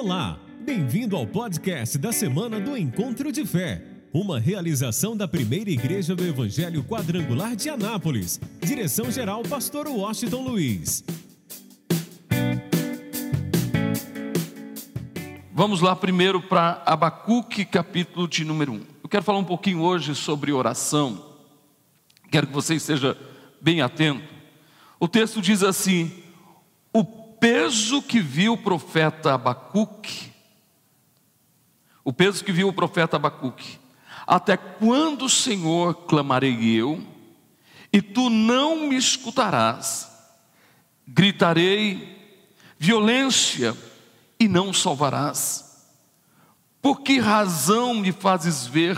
Olá, bem-vindo ao podcast da semana do Encontro de Fé, uma realização da primeira igreja do Evangelho Quadrangular de Anápolis. Direção-geral, Pastor Washington Luiz. Vamos lá primeiro para Abacuque, capítulo de número 1. Eu quero falar um pouquinho hoje sobre oração. Quero que você esteja bem atento. O texto diz assim: peso que viu o profeta Abacuque, o peso que viu o profeta Abacuque, até quando, Senhor, clamarei eu, e tu não me escutarás, gritarei violência e não salvarás. Por que razão me fazes ver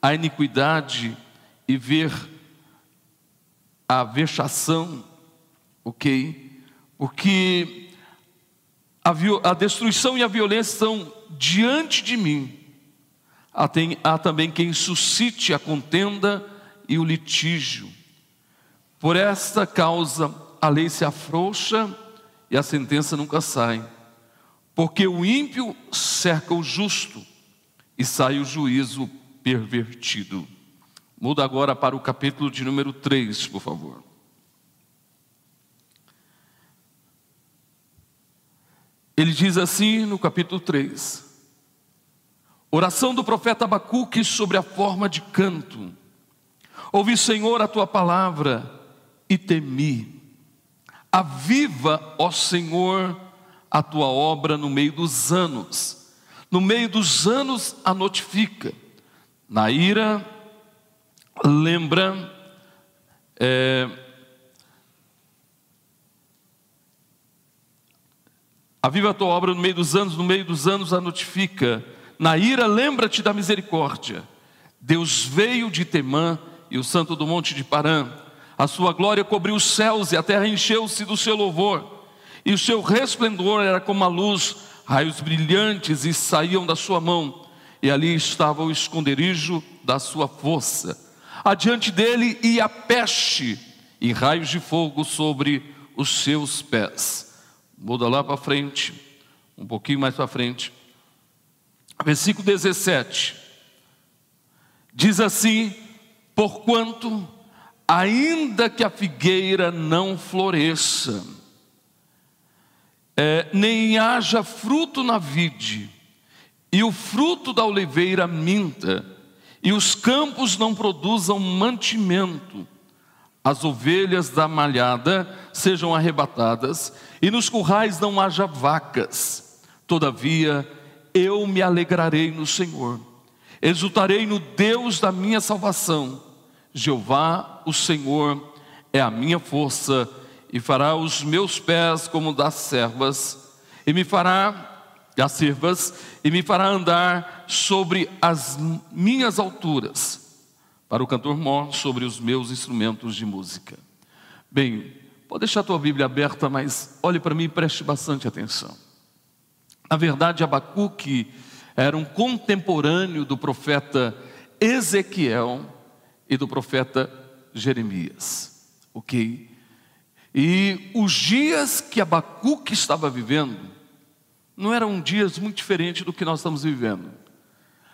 a iniquidade e ver a vexação? Ok? Porque a, a destruição e a violência estão diante de mim. Há, tem, há também quem suscite a contenda e o litígio. Por esta causa a lei se afrouxa e a sentença nunca sai. Porque o ímpio cerca o justo e sai o juízo pervertido. Muda agora para o capítulo de número 3, por favor. Ele diz assim no capítulo 3: Oração do profeta Abacuque sobre a forma de canto. Ouvi, Senhor, a tua palavra e temi. Aviva, ó Senhor, a tua obra no meio dos anos. No meio dos anos a notifica. Na ira, lembra. É, aviva a tua obra no meio dos anos, no meio dos anos a notifica. Na ira, lembra-te da misericórdia. Deus veio de Temã e o santo do monte de Parã. A sua glória cobriu os céus e a terra encheu-se do seu louvor e o seu resplendor era como a luz, raios brilhantes e saíam da sua mão, e ali estava o esconderijo da sua força. Adiante dele ia peste e raios de fogo sobre os seus pés. Muda lá para frente, um pouquinho mais para frente. Versículo 17. Diz assim: Porquanto, ainda que a figueira não floresça, é, nem haja fruto na vide, e o fruto da oliveira minta, e os campos não produzam mantimento, as ovelhas da malhada sejam arrebatadas, e nos currais não haja vacas. Todavia, eu me alegrarei no Senhor, exultarei no Deus da minha salvação. Jeová, o Senhor, é a minha força e fará os meus pés como das servas, e me fará das servas, e me fará andar sobre as minhas alturas, para o cantor mor sobre os meus instrumentos de música. Bem, pode deixar a tua Bíblia aberta, mas olhe para mim e preste bastante atenção. Na verdade, Abacuque era um contemporâneo do profeta Ezequiel e do profeta Jeremias, ok? E os dias que Abacuque estava vivendo não eram dias muito diferentes do que nós estamos vivendo.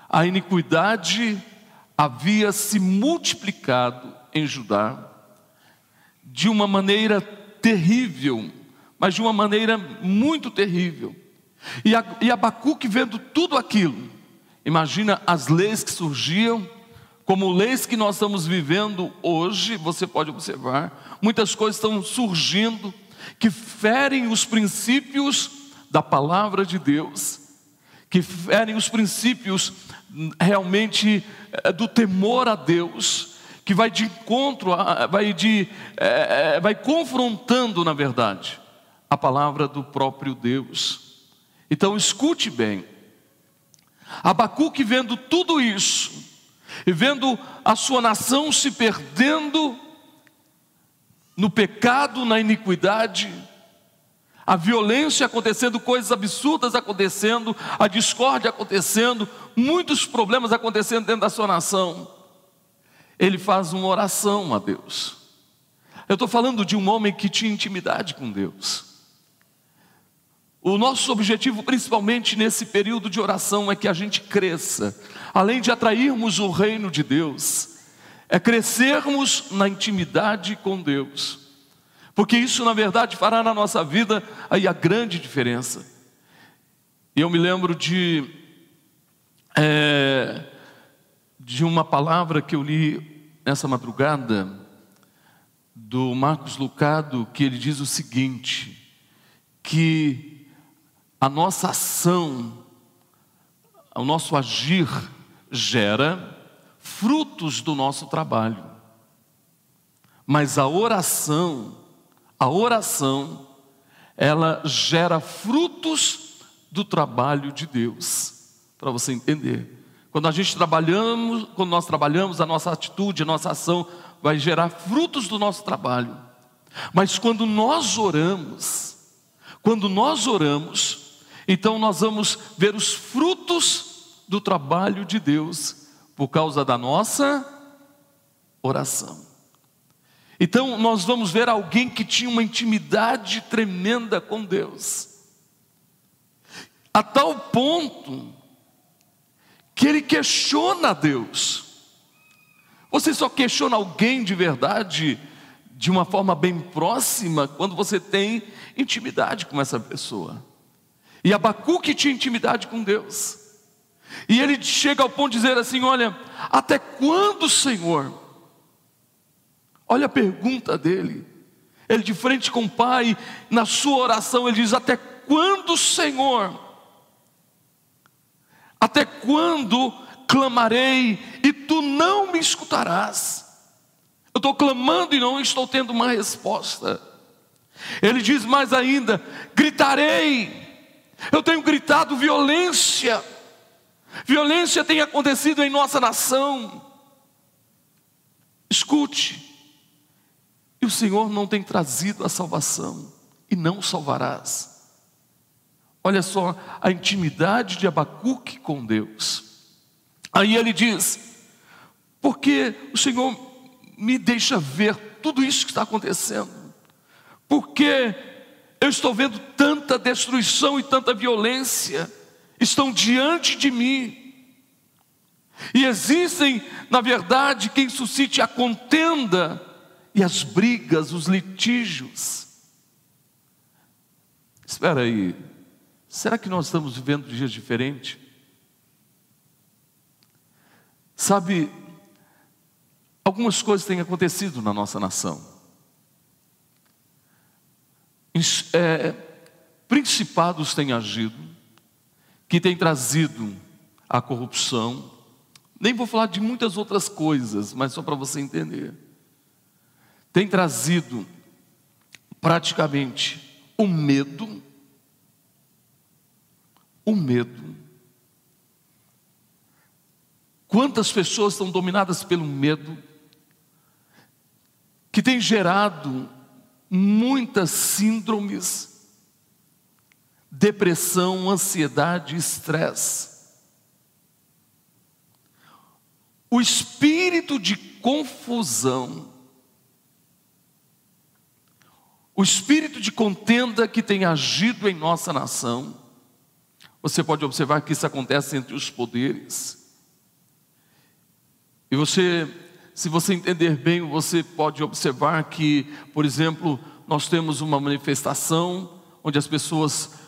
A iniquidade havia se multiplicado em Judá de uma maneira terrível, mas de uma maneira muito terrível. E Abacuque vendo tudo aquilo, imagina as leis que surgiam, como leis que nós estamos vivendo hoje, você pode observar, muitas coisas estão surgindo que ferem os princípios da palavra de Deus, que ferem os princípios realmente eh, do temor a Deus, que vai de encontro, vai, de, é, vai confrontando, na verdade, a palavra do próprio Deus. Então escute bem, Abacuque vendo tudo isso, e vendo a sua nação se perdendo no pecado, na iniquidade, a violência acontecendo, coisas absurdas acontecendo, a discórdia acontecendo, muitos problemas acontecendo dentro da sua nação. Ele faz uma oração a Deus. Eu estou falando de um homem que tinha intimidade com Deus. o nosso objetivo, principalmente nesse período de oração, é que a gente cresça, além de atrairmos o reino de Deus, é crescermos na intimidade com Deus, porque isso, na verdade, fará na nossa vida aí a grande diferença. E eu me lembro de, é, de uma palavra que eu li nessa madrugada, do Marcos Lucado, que ele diz o seguinte: que a nossa ação, o nosso agir gera frutos do nosso trabalho. Mas a oração, a oração, ela gera frutos do trabalho de Deus. Para você entender. Quando a gente trabalhamos, quando nós trabalhamos, a nossa atitude, a nossa ação vai gerar frutos do nosso trabalho. Mas quando nós oramos, quando nós oramos, então nós vamos ver os frutos do trabalho de Deus por causa da nossa oração. Então nós vamos ver alguém que tinha uma intimidade tremenda com Deus, a tal ponto que ele questiona Deus. Você só questiona alguém de verdade, de uma forma bem próxima, quando você tem intimidade com essa pessoa. E Abacuque tinha intimidade com Deus. E ele chega ao ponto de dizer assim: Olha, até quando, Senhor? Olha a pergunta dele. Ele de frente com o pai, na sua oração, ele diz: Até quando, Senhor? Até quando clamarei e tu não me escutarás? Eu estou clamando e não estou tendo uma resposta. Ele diz mais ainda: gritarei eu tenho gritado violência. Violência tem acontecido em nossa nação. Escute. E o Senhor não tem trazido a salvação e não salvarás. Olha só a intimidade de Abacuque com Deus. Aí ele diz: porque o Senhor me deixa ver tudo isso que está acontecendo, porque eu estou vendo tanta destruição e tanta violência, estão diante de mim. E existem, na verdade, quem suscite a contenda e as brigas, os litígios. Espera aí, será que nós estamos vivendo dias diferentes? Sabe, algumas coisas têm acontecido na nossa nação é, principados têm agido, que têm trazido a corrupção. Nem vou falar de muitas outras coisas, mas só para você entender. Tem trazido praticamente o medo, o medo. Quantas pessoas estão dominadas pelo medo, que tem gerado muitas síndromes, depressão, ansiedade, estresse. O espírito de confusão, o espírito de contenda que tem agido em nossa nação, você pode observar que isso acontece entre os poderes. E você se você entender bem, você pode observar que, por exemplo, nós temos uma manifestação onde as pessoas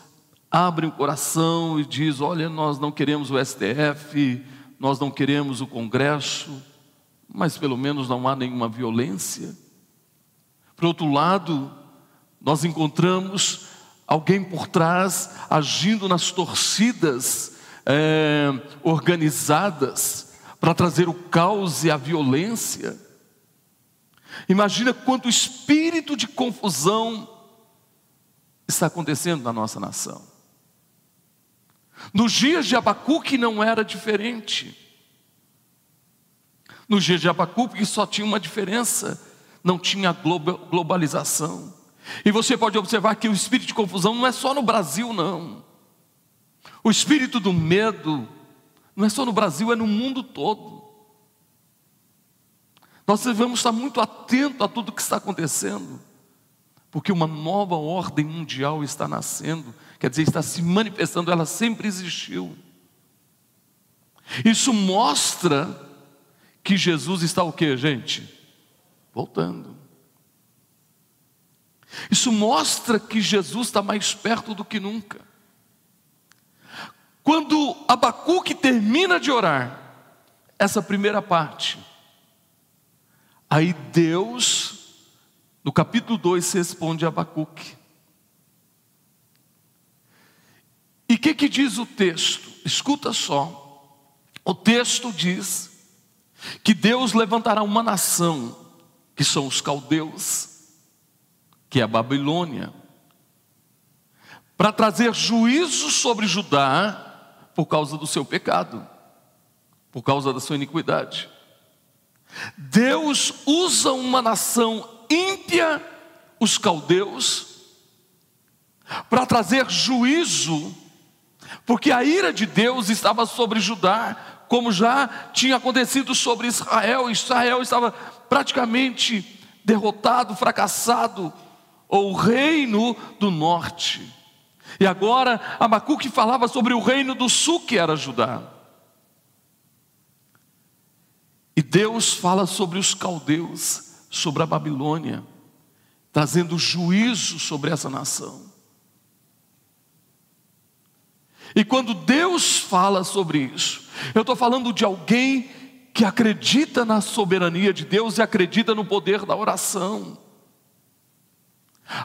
abrem o coração e dizem: Olha, nós não queremos o STF, nós não queremos o Congresso, mas pelo menos não há nenhuma violência. Por outro lado, nós encontramos alguém por trás agindo nas torcidas é, organizadas para trazer o caos e a violência. Imagina quanto espírito de confusão está acontecendo na nossa nação. Nos dias de Abacuque não era diferente. Nos dias de Abacuque só tinha uma diferença, não tinha globalização. E você pode observar que o espírito de confusão não é só no Brasil, não. O espírito do medo, não é só no Brasil, é no mundo todo. Nós devemos estar muito atentos a tudo que está acontecendo, Porque uma nova ordem mundial está nascendo, quer dizer, está se manifestando, ela sempre existiu. Isso mostra que Jesus está o que, gente? Voltando. Isso mostra que Jesus está mais perto do que nunca. Quando Abacuque termina de orar, essa primeira parte, aí Deus, no capítulo 2, responde a Abacuque. E o que, que diz o texto? Escuta só. O texto diz que Deus levantará uma nação, que são os caldeus, que é a Babilônia, para trazer juízo sobre Judá por causa do seu pecado, por causa da sua iniquidade. Deus usa uma nação ímpia, os caldeus, para trazer juízo, porque a ira de Deus estava sobre Judá, como já tinha acontecido sobre Israel. Israel estava praticamente derrotado, fracassado, ou o reino do norte. E agora Abacuque falava sobre o reino do sul, que era Judá. E Deus fala sobre os caldeus, sobre a Babilônia, trazendo juízo sobre essa nação. E quando Deus fala sobre isso, eu estou falando de alguém que acredita na soberania de Deus e acredita no poder da oração.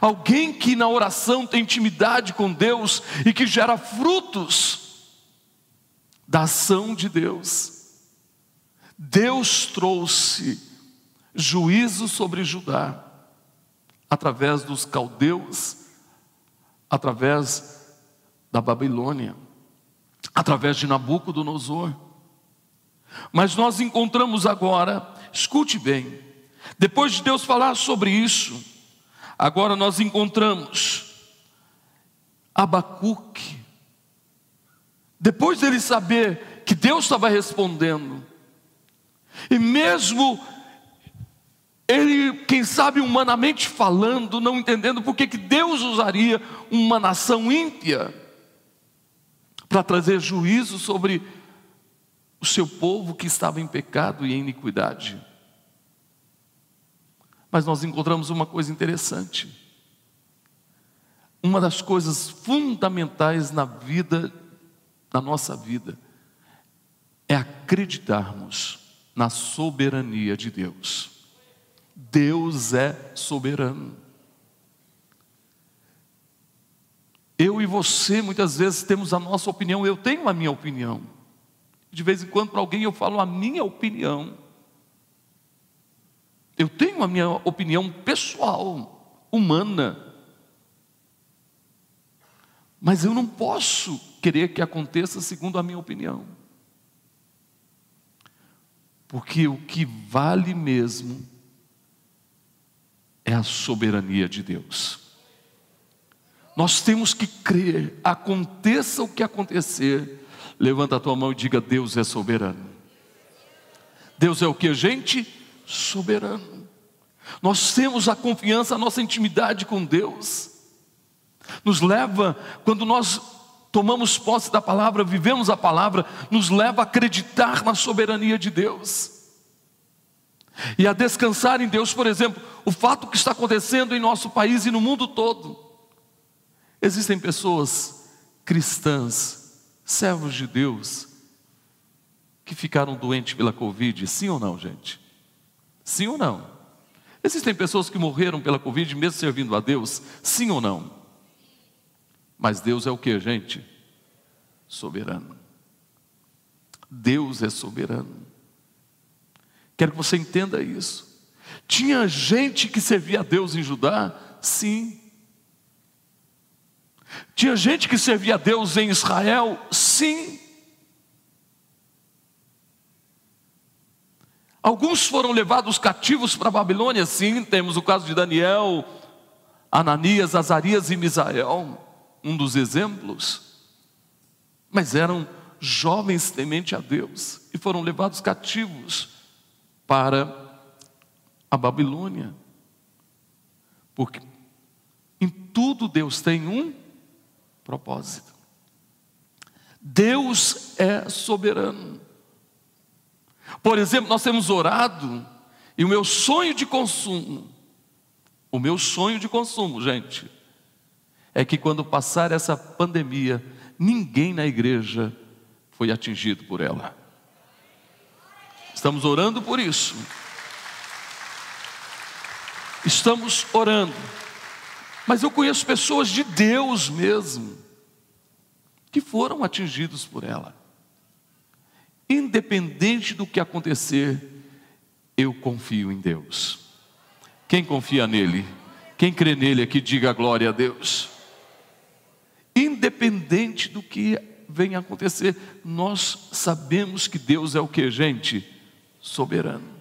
Alguém que na oração tem intimidade com Deus e que gera frutos da ação de Deus. Deus trouxe juízo sobre Judá através dos caldeus, através da Babilônia, através de Nabucodonosor. Mas nós encontramos agora, escute bem, depois de Deus falar sobre isso, Agora nós encontramos Abacuque, depois dele saber que Deus estava respondendo, e mesmo ele, quem sabe humanamente falando, não entendendo por que Deus usaria uma nação ímpia para trazer juízo sobre o seu povo que estava em pecado e em iniquidade. Mas nós encontramos uma coisa interessante. Uma das coisas fundamentais na vida, na nossa vida, é acreditarmos na soberania de Deus. Deus é soberano. Eu e você muitas vezes temos a nossa opinião, eu tenho a minha opinião. De vez em quando para alguém eu falo a minha opinião. Eu tenho a minha opinião pessoal, humana. Mas eu não posso querer que aconteça segundo a minha opinião. Porque o que vale mesmo é a soberania de Deus. Nós temos que crer, aconteça o que acontecer, levanta a tua mão e diga: Deus é soberano. Deus é o que, gente? Soberano. Nós temos a confiança, a nossa intimidade com Deus, nos leva, quando nós tomamos posse da palavra, vivemos a palavra, nos leva a acreditar na soberania de Deus. E a descansar em Deus, por exemplo, o fato que está acontecendo em nosso país e no mundo todo. Existem pessoas cristãs, servos de Deus, que ficaram doentes pela Covid, sim ou não, gente? Sim ou não? Existem pessoas que morreram pela Covid mesmo servindo a Deus? Sim ou não? Mas Deus é o que, gente? Soberano. Deus é soberano. Quero que você entenda isso. Tinha gente que servia a Deus em Judá? Sim. Tinha gente que servia a Deus em Israel? Sim. Alguns foram levados cativos para a Babilônia, sim, temos o caso de Daniel, Ananias, Azarias e Misael, um dos exemplos. Mas eram jovens temente a Deus e foram levados cativos para a Babilônia. Porque tudo Deus tem um propósito. Deus é soberano. Por exemplo, nós temos orado e o meu sonho de consumo, o meu sonho de consumo, gente, é que quando passar essa pandemia, ninguém na igreja foi atingido por ela. Estamos orando por isso. Estamos orando. Mas eu conheço pessoas de Deus mesmo que foram atingidos por ela. Independente do que acontecer, eu confio em Deus. Quem confia nele? Quem crê nele aqui, diga glória a Deus. Independente do que venha acontecer, nós sabemos que Deus é o que, gente? Soberano.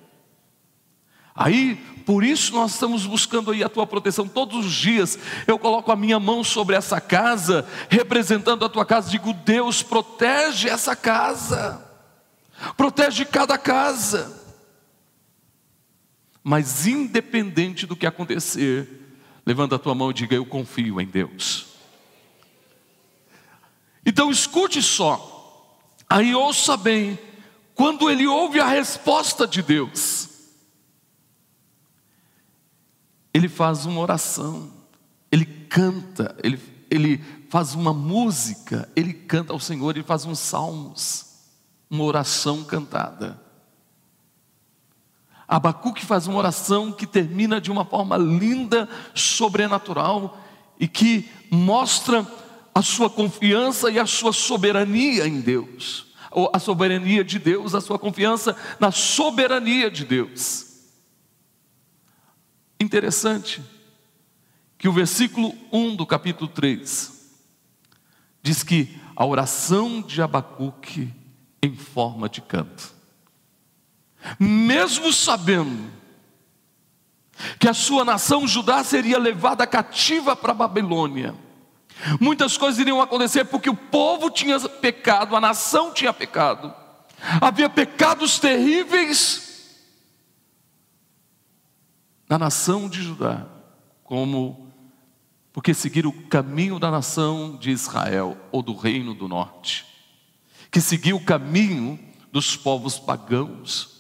Aí, por isso nós estamos buscando aí a tua proteção todos os dias. Eu coloco a minha mão sobre essa casa, representando a tua casa, digo: Deus protege essa casa. Protege cada casa. Mas independente do que acontecer, levanta a tua mão e diga: Eu confio em Deus. Então escute só, aí ouça bem, quando ele ouve a resposta de Deus, ele faz uma oração, ele canta, ele, ele faz uma música, ele canta ao Senhor, ele faz uns salmos, uma oração cantada. Abacuque faz uma oração que termina de uma forma linda, sobrenatural e que mostra a sua confiança e a sua soberania em Deus, ou a soberania de Deus, a sua confiança na soberania de Deus. Interessante que o versículo 1 do capítulo 3 diz que a oração de Abacuque em forma de canto, mesmo sabendo que a sua nação Judá seria levada cativa para a Babilônia, muitas coisas iriam acontecer porque o povo tinha pecado, a nação tinha pecado, havia pecados terríveis na nação de Judá, como porque seguir o caminho da nação de Israel ou do reino do norte, que seguiu o caminho dos povos pagãos.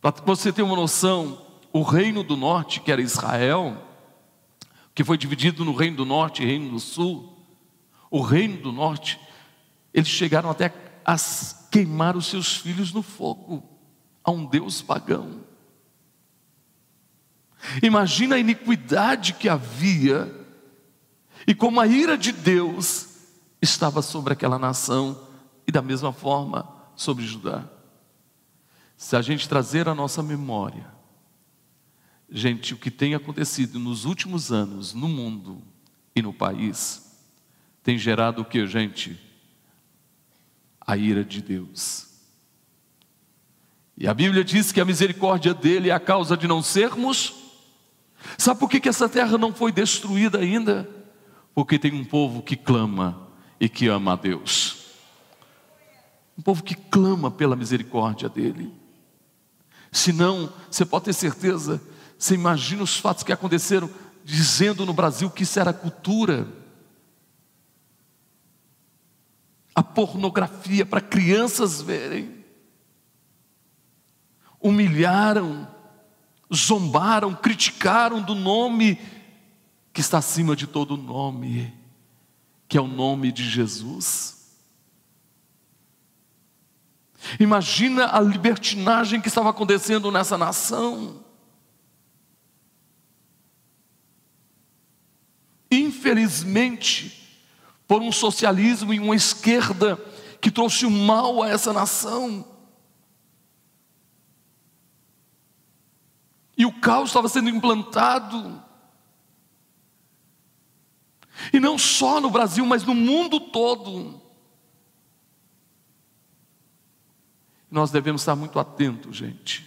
Para você ter uma noção, o reino do norte, que era Israel, que foi dividido no reino do norte e reino do sul, o reino do norte, eles chegaram até a queimar os seus filhos no fogo a um Deus pagão. Imagina a iniquidade que havia e como a ira de Deus estava sobre aquela nação e da mesma forma sobre Judá. Se a gente trazer a nossa memória, gente, o que tem acontecido nos últimos anos no mundo e no país tem gerado o que, gente? A ira de Deus. E a Bíblia diz que a misericórdia dele é a causa de não sermos Sabe por que, que essa terra não foi destruída ainda? Porque tem um povo que clama e que ama a Deus. Um povo que clama pela misericórdia dEle. Senão, você pode ter certeza, você imagina os fatos que aconteceram, dizendo no Brasil que isso era cultura. A pornografia para crianças verem. Humilharam zombaram, criticaram do nome que está acima de todo nome, que é o nome de Jesus. Imagina a libertinagem que estava acontecendo nessa nação. Infelizmente, por um socialismo e uma esquerda que trouxe o mal a essa nação, E o caos estava sendo implantado. E não só no Brasil, mas no mundo todo. Nós devemos estar muito atentos, gente,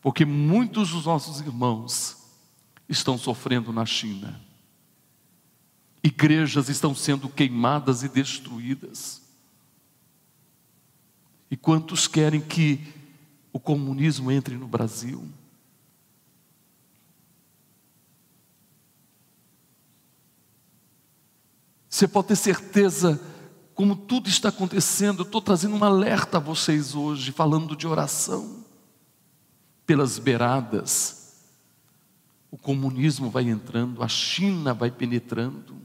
porque muitos dos nossos irmãos estão sofrendo na China. Igrejas estão sendo queimadas e destruídas. E quantos querem que o comunismo entre no Brasil? Você pode ter certeza, como tudo está acontecendo, eu estou trazendo um alerta a vocês hoje, falando de oração. Pelas beiradas, o comunismo vai entrando, a China vai penetrando.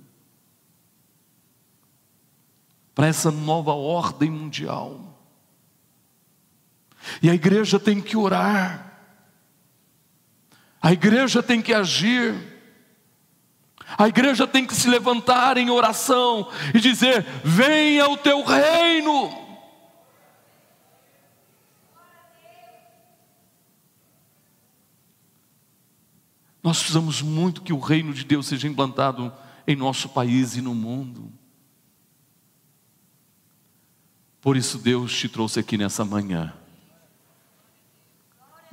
Para essa nova ordem mundial. E a igreja tem que orar. A igreja tem que agir. A igreja tem que se levantar em oração e dizer: Venha o teu reino. Nós precisamos muito que o reino de Deus seja implantado em nosso país e no mundo. Por isso Deus te trouxe aqui nessa manhã.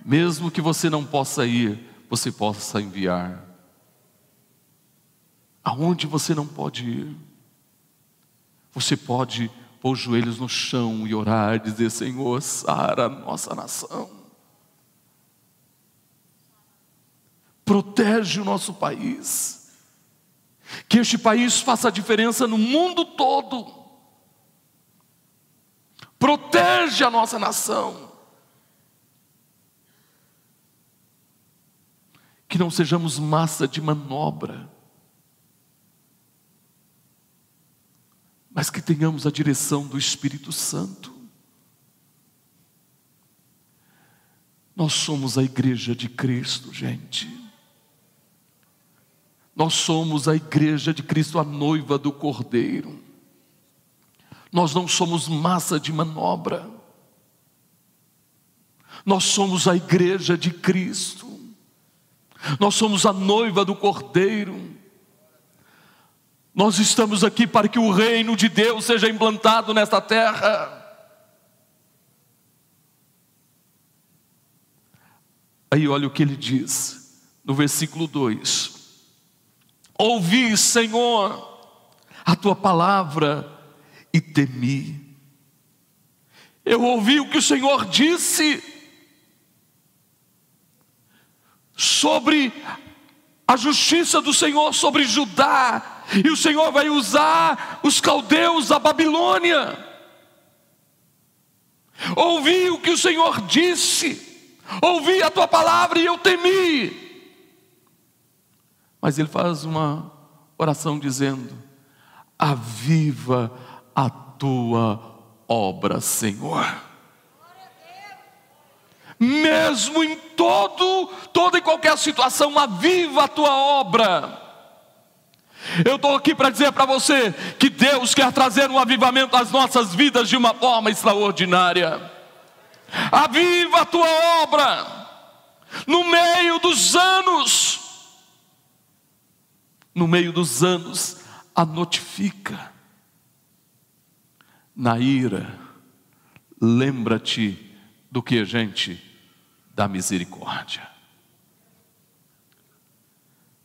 Mesmo que você não possa ir, você possa enviar. Aonde você não pode ir, você pode pôr os joelhos no chão e orar, dizer: Senhor, sara a nossa nação. Protege o nosso país. Que este país faça diferença no mundo todo. Protege a nossa nação. que não sejamos massa de manobra, mas que tenhamos a direção do Espírito Santo. Nós somos a igreja de Cristo, gente. Nós somos a igreja de Cristo, a noiva do Cordeiro. Nós não somos massa de manobra. Nós somos a igreja de Cristo. Nós somos a noiva do Cordeiro. Nós estamos aqui para que o reino de Deus seja implantado nesta terra. Aí olha o que ele diz no versículo 2: Ouvi, Senhor, a tua palavra e temi. Eu ouvi o que o Senhor disse sobre a justiça do Senhor sobre Judá, e o Senhor vai usar os caldeus da Babilônia. Ouvi o que o Senhor disse, ouvi a tua palavra e eu temi. Mas ele faz uma oração dizendo: Aviva a tua obra, Senhor mesmo em todo, toda e qualquer situação, aviva a tua obra. Eu estou aqui para dizer para você que Deus quer trazer um avivamento às nossas vidas de uma forma extraordinária. Aviva a tua obra, no meio dos anos, no meio dos anos, a notifica. Na ira, lembra-te do que, gente? Da misericórdia.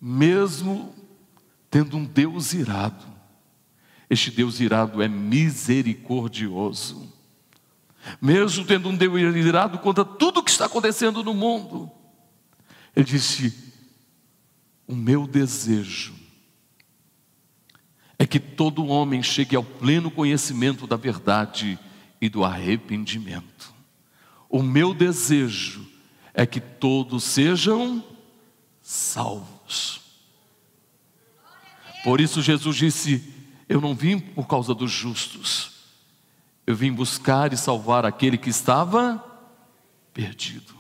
Mesmo tendo um Deus irado, este Deus irado é misericordioso. Mesmo tendo um Deus irado contra tudo o que está acontecendo no mundo, ele disse: O meu desejo é que todo homem chegue ao pleno conhecimento da verdade e do arrependimento. O meu desejo é que todos sejam salvos. Por isso Jesus disse: Eu não vim por causa dos justos, eu vim buscar e salvar aquele que estava perdido.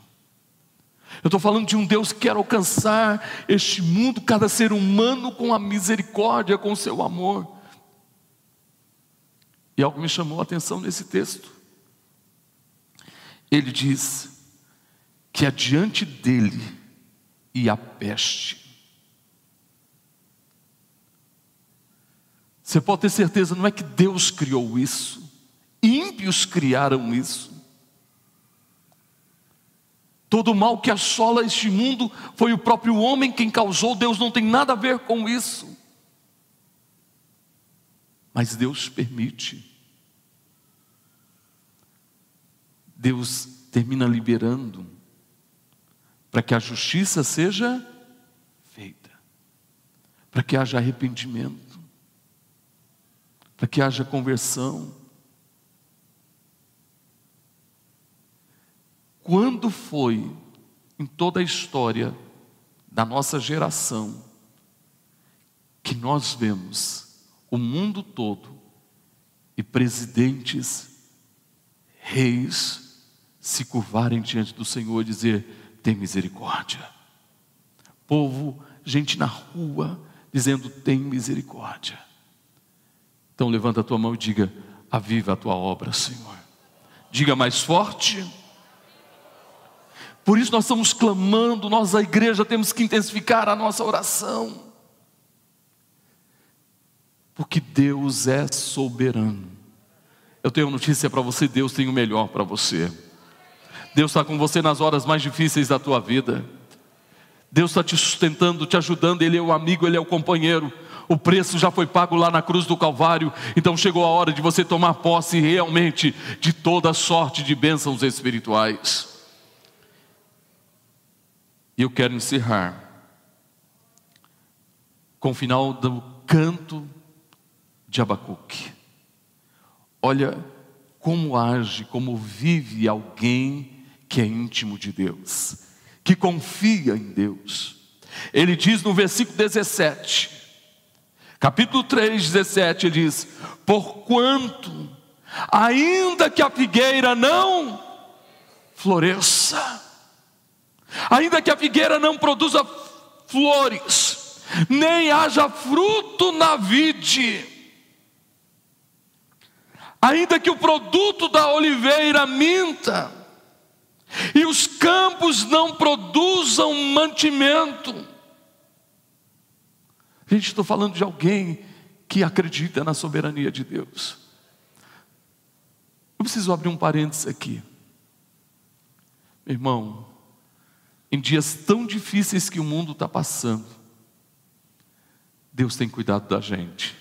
Eu estou falando de um Deus que quer alcançar este mundo, cada ser humano, com a misericórdia, com o seu amor. E algo me chamou a atenção nesse texto ele diz que adiante dele ia a peste. Você pode ter certeza, não é que Deus criou isso, ímpios criaram isso. Todo o mal que assola este mundo foi o próprio homem quem causou, Deus não tem nada a ver com isso. Mas Deus permite. Deus termina liberando para que a justiça seja feita, para que haja arrependimento. Para que haja conversão. Quando foi em toda a história da nossa geração que nós vemos o mundo todo e presidentes, reis se curvarem diante do Senhor e dizer: tem misericórdia. Povo, gente na rua dizendo: tem misericórdia. Então levanta a tua mão e diga: aviva a tua obra, Senhor. Diga mais forte. Por isso nós estamos clamando, nós, a igreja, temos que intensificar a nossa oração. Porque Deus é soberano. Eu tenho notícia para você: Deus tem o melhor para você. Deus está com você nas horas mais difíceis da tua vida. Deus está te sustentando, te ajudando. Ele é o amigo, ele é o companheiro. O preço já foi pago lá na cruz do Calvário. Então chegou a hora de você tomar posse realmente de toda sorte de bênçãos espirituais. E eu quero encerrar com o final do canto de Abacuque. Olha como age, como vive alguém que é íntimo de Deus, que confia em Deus. Ele diz no versículo 17, capítulo 3, 17, ele diz: Porquanto, ainda que a figueira não floresça, ainda que a figueira não produza flores, nem haja fruto na vide, ainda que o produto da oliveira minta, e os campos não produzam mantimento. Gente, estou falando de alguém que acredita na soberania de Deus. Eu preciso abrir um parênteses aqui. Meu irmão, em dias tão difíceis que o mundo está passando, Deus tem cuidado da gente.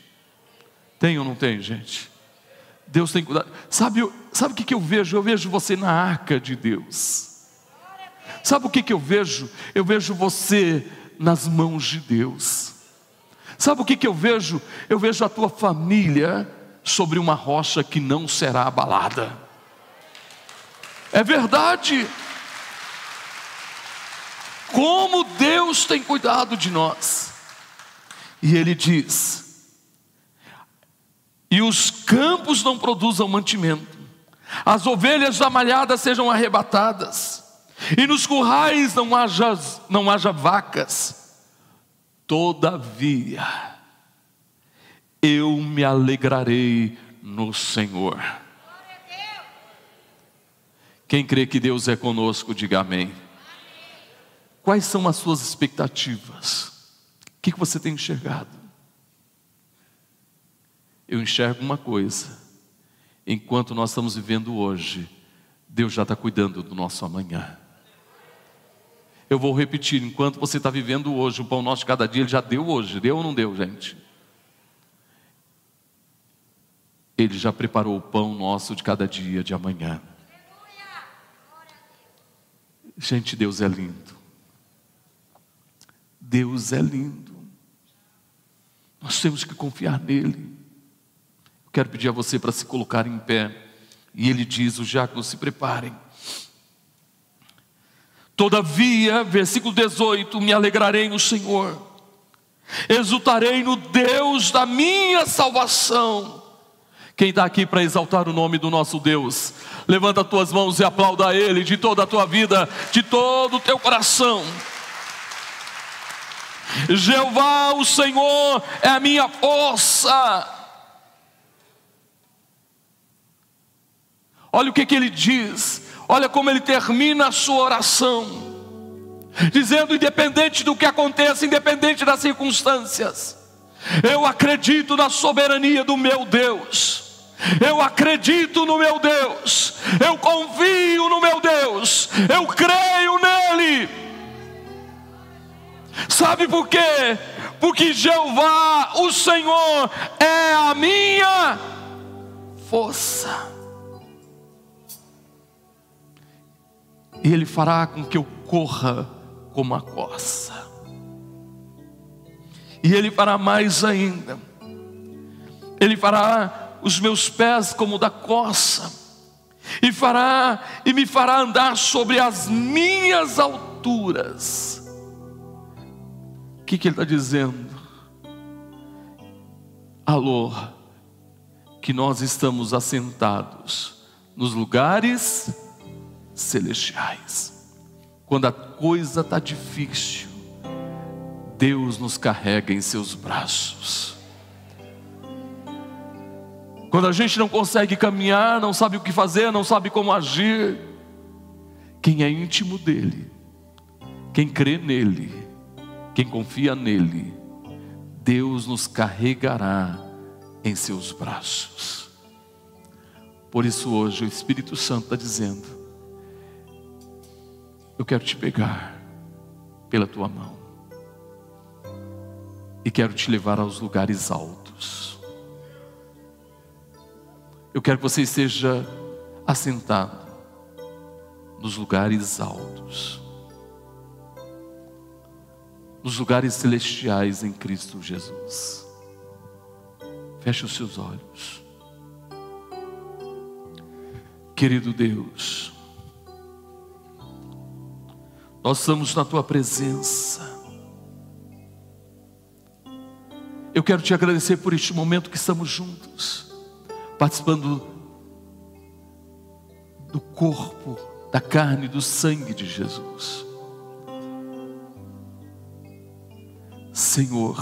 Tem ou não tem, gente? Deus tem cuidado. Sabe, sabe o que, que eu vejo? Eu vejo você na arca de Deus. Sabe o que, que eu vejo? Eu vejo você nas mãos de Deus. Sabe o que, que eu vejo? Eu vejo a tua família sobre uma rocha que não será abalada. É verdade. Como Deus tem cuidado de nós. E Ele diz: e os campos não produzam mantimento, as ovelhas da malhada sejam arrebatadas, e nos currais não haja, não haja vacas, todavia eu me alegrarei no Senhor. Quem crê que Deus é conosco, diga amém. Quais são as suas expectativas? O que você tem enxergado? eu enxergo uma coisa: enquanto nós estamos vivendo hoje, Deus já está cuidando do nosso amanhã. Eu vou repetir: enquanto você está vivendo hoje, o pão nosso de cada dia, Ele já deu hoje, deu ou não deu, gente? Ele já preparou o pão nosso de cada dia de amanhã. Gente, Deus é lindo. Deus é lindo. Nós temos que confiar nele. Quero pedir a você para se colocar em pé. E ele diz: os diáconos se preparem. Todavia, versículo 18: me alegrarei no Senhor, exultarei no Deus da minha salvação. Quem está aqui para exaltar o nome do nosso Deus, levanta as tuas mãos e aplauda a Ele de toda a tua vida, de todo o teu coração. Jeová, o Senhor, é a minha força Olha o que, que ele diz, olha como ele termina a sua oração, dizendo: independente do que aconteça, independente das circunstâncias, eu acredito na soberania do meu Deus. Eu acredito no meu Deus, eu confio no meu Deus, eu creio nele. Sabe por quê? Porque Jeová, o Senhor, é a minha força. E Ele fará com que eu corra como a corça. E Ele fará mais ainda. Ele fará os meus pés como da coça, e fará e me fará andar sobre as minhas alturas. O que, que ele está dizendo? Alô, que nós estamos assentados nos lugares celestiais. Quando a coisa está difícil, Deus nos carrega em seus braços. Quando a gente não consegue caminhar, não sabe o que fazer, não sabe como agir, quem é íntimo dele, quem crê nele, quem confia nele, Deus nos carregará em seus braços. Por isso hoje o Espírito Santo está dizendo: Eu quero te pegar pela tua mão e quero te levar aos lugares altos. Eu quero que você esteja assentado nos lugares altos, nos lugares celestiais em Cristo Jesus. Feche os seus olhos. Querido Deus, nós estamos na tua presença. Eu quero te agradecer por este momento que estamos juntos, participando do corpo, da carne e do sangue de Jesus. Senhor,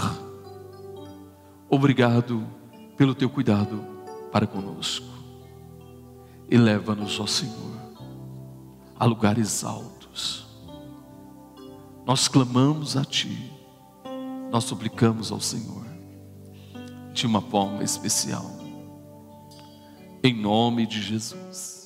obrigado pelo teu cuidado para conosco. E leva-nos, ó Senhor, a lugares altos. Nós clamamos a Ti, nós suplicamos ao Senhor de uma forma especial. Em nome de Jesus.